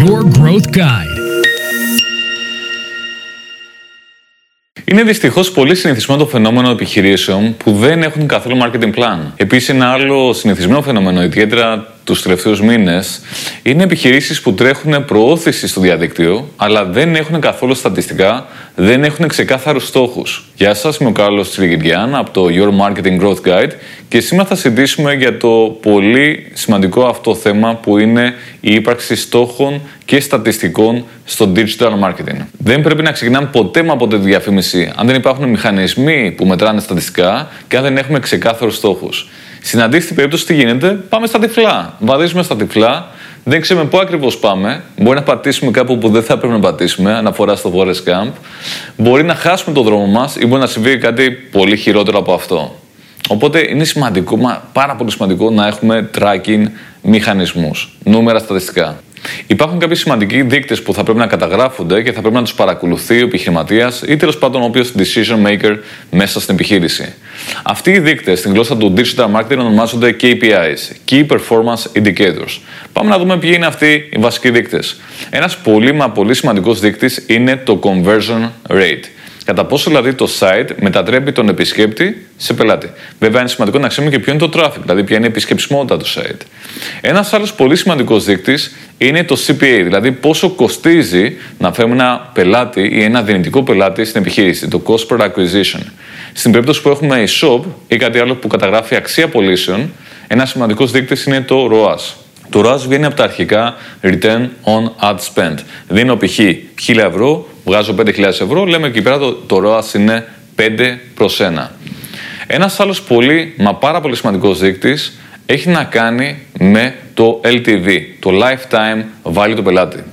Your Growth Guide. Είναι δυστυχώς πολύ συνηθισμένο το φαινόμενο επιχειρήσεων που δεν έχουν καθόλου marketing plan. Επίσης, ένα άλλο συνηθισμένο φαινόμενο, ιδιαίτερα τους τελευταίους μήνες, είναι επιχειρήσεις που τρέχουν προώθηση στο διαδίκτυο, αλλά δεν έχουν καθόλου στατιστικά, δεν έχουν ξεκάθαρους στόχους. Γεια σας, είμαι ο Κάρλος Τσιριγιριάν από το Your Marketing Growth Guide και σήμερα θα συζητήσουμε για το πολύ σημαντικό αυτό θέμα που είναι η ύπαρξη στόχων και στατιστικών στο digital marketing. Δεν πρέπει να ξεκινάμε ποτέ με από τη διαφήμιση αν δεν υπάρχουν μηχανισμοί που μετράνε στατιστικά και αν δεν έχουμε ξεκάθαρους στόχους. Στην αντίθετη περίπτωση, τι γίνεται, πάμε στα τυφλά. Βαδίζουμε στα τυφλά, δεν ξέρουμε πού ακριβώς πάμε. Μπορεί να πατήσουμε κάπου που δεν θα πρέπει να πατήσουμε, αναφορά στο Forest Camp. Μπορεί να χάσουμε τον δρόμο μας ή μπορεί να συμβεί κάτι πολύ χειρότερο από αυτό. Οπότε είναι σημαντικό, πάρα πολύ σημαντικό να έχουμε tracking μηχανισμούς, νούμερα στατιστικά. Υπάρχουν κάποιοι σημαντικοί δείκτες που θα πρέπει να καταγράφονται και θα πρέπει να τους παρακολουθεί ο επιχειρηματίας ή τέλος πάντων ο οποίος decision maker μέσα στην επιχείρηση. Αυτοί οι δείκτες στην γλώσσα του digital marketing ονομάζονται KPIs, Key Performance Indicators. Πάμε να δούμε ποιοι είναι αυτοί οι βασικοί δείκτες. Ένας πολύ μα πολύ σημαντικός δείκτης είναι το conversion rate. Κατά πόσο δηλαδή το site μετατρέπει τον επισκέπτη σε πελάτη. Βέβαια, είναι σημαντικό να ξέρουμε και ποιο είναι το traffic, δηλαδή ποια είναι η επισκεψιμότητα του site. Ένας άλλος πολύ σημαντικός δείκτης είναι το CPA, δηλαδή πόσο κοστίζει να φέρουμε ένα πελάτη ή ένα δυνητικό πελάτη στην επιχείρηση, το cost per acquisition. Στην περίπτωση που έχουμε e-shop ή κάτι άλλο που καταγράφει αξία πωλήσεων, ένας σημαντικός δείκτης είναι το ROAS. Το ROAS βγαίνει από τα αρχικά Return on Ad Spend. Δίνω π.χ. 1000 ευρώ, βγάζω 5.000 ευρώ, λέμε εκεί πέρα το, το ROAS είναι 5 προς 1. Ένας άλλος πολύ, μα πάρα πολύ σημαντικός δείκτης έχει να κάνει με το LTV, το Lifetime Value του πελάτη.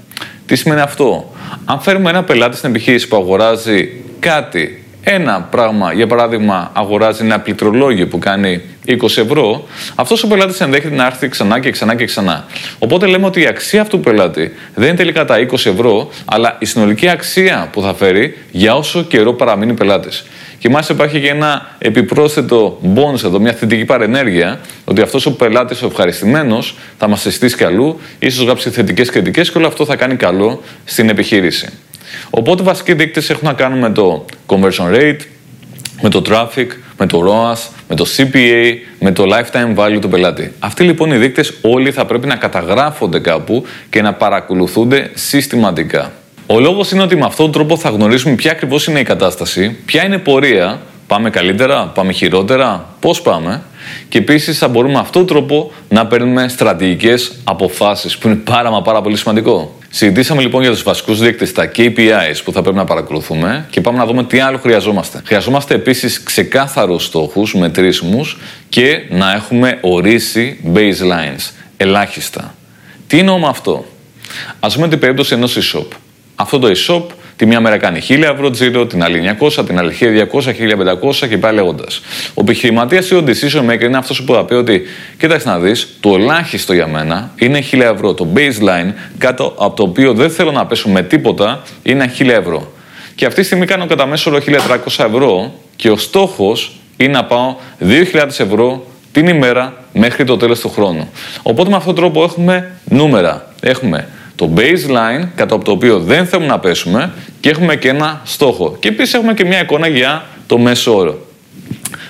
Τι σημαίνει αυτό; Αν φέρουμε ένα πελάτη στην επιχείρηση που αγοράζει κάτι, ένα πράγμα, για παράδειγμα, αγοράζει ένα πληκτρολόγιο που κάνει 20 ευρώ, αυτός ο πελάτης ενδέχεται να έρθει ξανά και ξανά και ξανά. Οπότε λέμε ότι η αξία αυτού του πελάτη δεν είναι τελικά τα 20 ευρώ, αλλά η συνολική αξία που θα φέρει για όσο καιρό παραμείνει πελάτης. Και μάλιστα υπάρχει και ένα επιπρόσθετο bonus εδώ, μια θετική παρενέργεια, ότι αυτός ο πελάτης ο ευχαριστημένος θα μας συστήσει κι αλλού, ίσως γράψει θετικές κριτικές και όλο αυτό θα κάνει καλό στην επιχείρηση. Οπότε βασικοί δείκτες έχουν να κάνουν με το conversion rate, με το traffic, με το ROAS, με το CPA, με το lifetime value του πελάτη. Αυτοί λοιπόν οι δείκτες όλοι θα πρέπει να καταγράφονται κάπου και να παρακολουθούνται συστηματικά. Ο λόγος είναι ότι με αυτόν τον τρόπο θα γνωρίσουμε ποια ακριβώς είναι η κατάσταση, ποια είναι η πορεία, πάμε καλύτερα, πάμε χειρότερα, πώς πάμε. Και επίσης θα μπορούμε με αυτόν τον τρόπο να παίρνουμε στρατηγικές αποφάσεις, που είναι πάρα μα πάρα πολύ σημαντικό. Συζητήσαμε λοιπόν για τους βασικούς δείκτες, τα KPIs που θα πρέπει να παρακολουθούμε και πάμε να δούμε τι άλλο χρειαζόμαστε. Χρειαζόμαστε επίσης ξεκάθαρους στόχους, μετρήσιμους και να έχουμε ορίσει baselines, ελάχιστα. Τι εννοώ με αυτό; Α δούμε την περίπτωση ενός e-shop. Αυτό το e-shop τη μία μέρα κάνει 1000 ευρώ τζίρο, την άλλη 900, την άλλη 1200, 1500 και πάει λέγοντα. Ο επιχειρηματίας ή ο decision maker είναι αυτός που θα πει ότι, κοίταξε να δεις, το ελάχιστο για μένα είναι 1000 ευρώ. Το baseline, κάτω από το οποίο δεν θέλω να πέσω με τίποτα, είναι 1000 ευρώ. Και αυτή τη στιγμή κάνω κατά μέσο όρο 1300 ευρώ και ο στόχος είναι να πάω 2.000 ευρώ την ημέρα μέχρι το τέλος του χρόνου. Οπότε με αυτόν τον τρόπο έχουμε νούμερα. Έχουμε το baseline κατά από το οποίο δεν θέλουμε να πέσουμε και έχουμε και ένα στόχο. Και επίσης έχουμε και μια εικόνα για το μέσο όρο.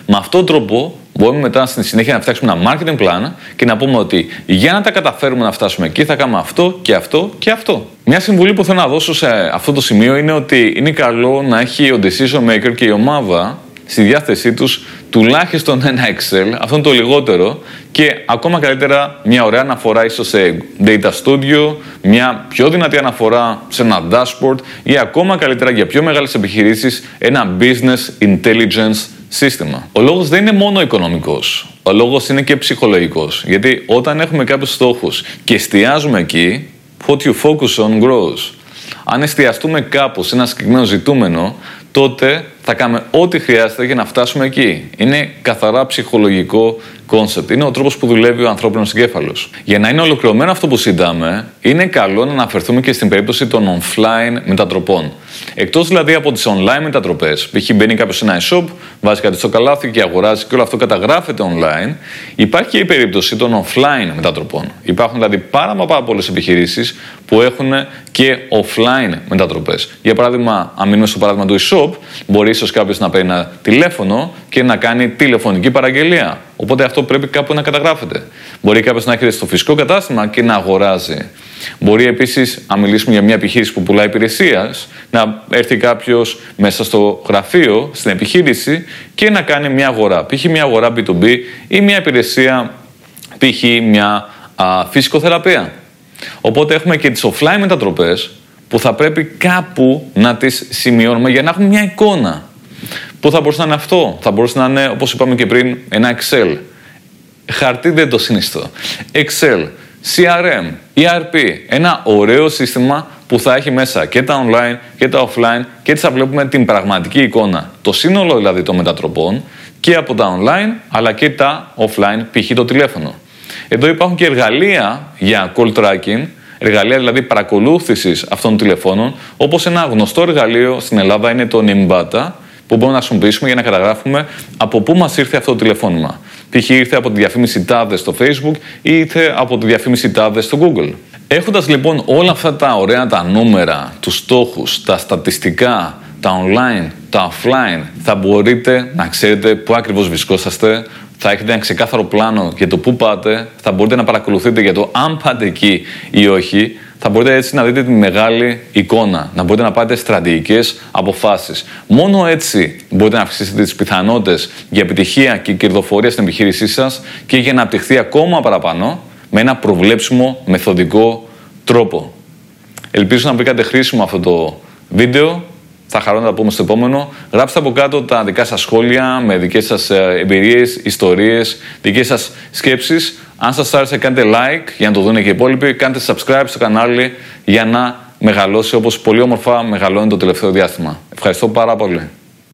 Με αυτόν τον τρόπο μπορούμε μετά στη συνέχεια να φτιάξουμε ένα marketing plan και να πούμε ότι για να τα καταφέρουμε να φτάσουμε εκεί θα κάνουμε αυτό και αυτό και αυτό. Μια συμβουλή που θέλω να δώσω σε αυτό το σημείο είναι ότι είναι καλό να έχει ο decision maker και η ομάδα στη διάθεσή τους τουλάχιστον ένα Excel, αυτό είναι το λιγότερο, και ακόμα καλύτερα μια ωραία αναφορά ίσως σε Data Studio, μια πιο δυνατή αναφορά σε ένα dashboard ή ακόμα καλύτερα για πιο μεγάλες επιχειρήσεις ένα Business Intelligence σύστημα. Ο λόγος δεν είναι μόνο οικονομικός, ο λόγος είναι και ψυχολογικός, γιατί όταν έχουμε κάποιους στόχους και εστιάζουμε εκεί, what you focus on grows. Αν εστιαστούμε κάπου σε ένα συγκεκριμένο ζητούμενο, τότε θα κάνουμε ό,τι χρειάζεται για να φτάσουμε εκεί. Είναι καθαρά ψυχολογικό concept. Είναι ο τρόπος που δουλεύει ο ανθρώπινος εγκέφαλος. Για να είναι ολοκληρωμένο αυτό που συζητάμε, είναι καλό να αναφερθούμε και στην περίπτωση των offline μετατροπών. Εκτός δηλαδή από τις online μετατροπές, π.χ. μπαίνει κάποιος σε ένα e-shop, βάζει κάτι στο καλάθι και αγοράζει και όλο αυτό καταγράφεται online, υπάρχει και η περίπτωση των offline μετατροπών. Υπάρχουν δηλαδή πάρα, πάρα πολλές επιχειρήσεις που έχουν και offline μετατροπές. Για παράδειγμα, αν μείνουμε στο παράδειγμα του e-shop, μπορεί ίσως κάποιος να παίρνει ένα τηλέφωνο και να κάνει τηλεφωνική παραγγελία. Οπότε αυτό πρέπει κάπου να καταγράφεται. Μπορεί κάποιος να έρχεται στο φυσικό κατάστημα και να αγοράζει. Μπορεί επίσης, αν μιλήσουμε για μια επιχείρηση που πουλάει υπηρεσίας, να έρθει κάποιος μέσα στο γραφείο, στην επιχείρηση και να κάνει μια αγορά. Π.χ. μια αγορά B2B ή μια υπηρεσία, π.χ. μια α, φυσικοθεραπεία. Οπότε έχουμε και τις offline μετατροπές που θα πρέπει κάπου να τις σημειώνουμε για να έχουμε μια εικόνα. Πού θα μπορούσε να είναι αυτό; Θα μπορούσε να είναι, όπως είπαμε και πριν, ένα Excel. Χαρτί δεν το συνιστώ. Excel, CRM, ERP. Ένα ωραίο σύστημα που θα έχει μέσα και τα online και τα offline και έτσι θα βλέπουμε την πραγματική εικόνα. Το σύνολο δηλαδή των μετατροπών και από τα online αλλά και τα offline, π.χ. το τηλέφωνο. Εδώ υπάρχουν και εργαλεία για call tracking, εργαλεία δηλαδή παρακολούθησης αυτών των τηλεφώνων, όπως ένα γνωστό εργαλείο στην Ελλάδα είναι το Nimbata, που μπορούμε να χρησιμοποιήσουμε για να καταγράφουμε από πού μας ήρθε αυτό το τηλεφώνημα. Π.χ. ήρθε από τη διαφήμιση τάδες στο Facebook ή ήρθε από τη διαφήμιση τάδες στο Google. Έχοντας λοιπόν όλα αυτά τα ωραία τα νούμερα, τους στόχους, τα στατιστικά, τα online, τα offline, θα μπορείτε να ξέρετε πού ακριβώς βρισκόσαστε, θα έχετε ένα ξεκάθαρο πλάνο για το πού πάτε, θα μπορείτε να παρακολουθείτε για το αν πάτε εκεί ή όχι, θα μπορείτε έτσι να δείτε τη μεγάλη εικόνα, να μπορείτε να πάρετε στρατηγικές αποφάσεις. Μόνο έτσι μπορείτε να αυξήσετε τις πιθανότητες για επιτυχία και κερδοφορία στην επιχείρησή σας και για να απτυχθεί ακόμα παραπάνω με ένα προβλέψιμο μεθοδικό τρόπο. Ελπίζω να βρήκατε χρήσιμο αυτό το βίντεο. Θα χαρώ να τα πούμε στο επόμενο. Γράψτε από κάτω τα δικά σας σχόλια με δικές σας ε, εμπειρίες, ιστορίες, δικές σας σκέψεις. Αν σας άρεσε κάντε like για να το δουν και οι υπόλοιποι. Κάντε subscribe στο κανάλι για να μεγαλώσει όπως πολύ όμορφα μεγαλώνει το τελευταίο διάστημα. Ευχαριστώ πάρα πολύ.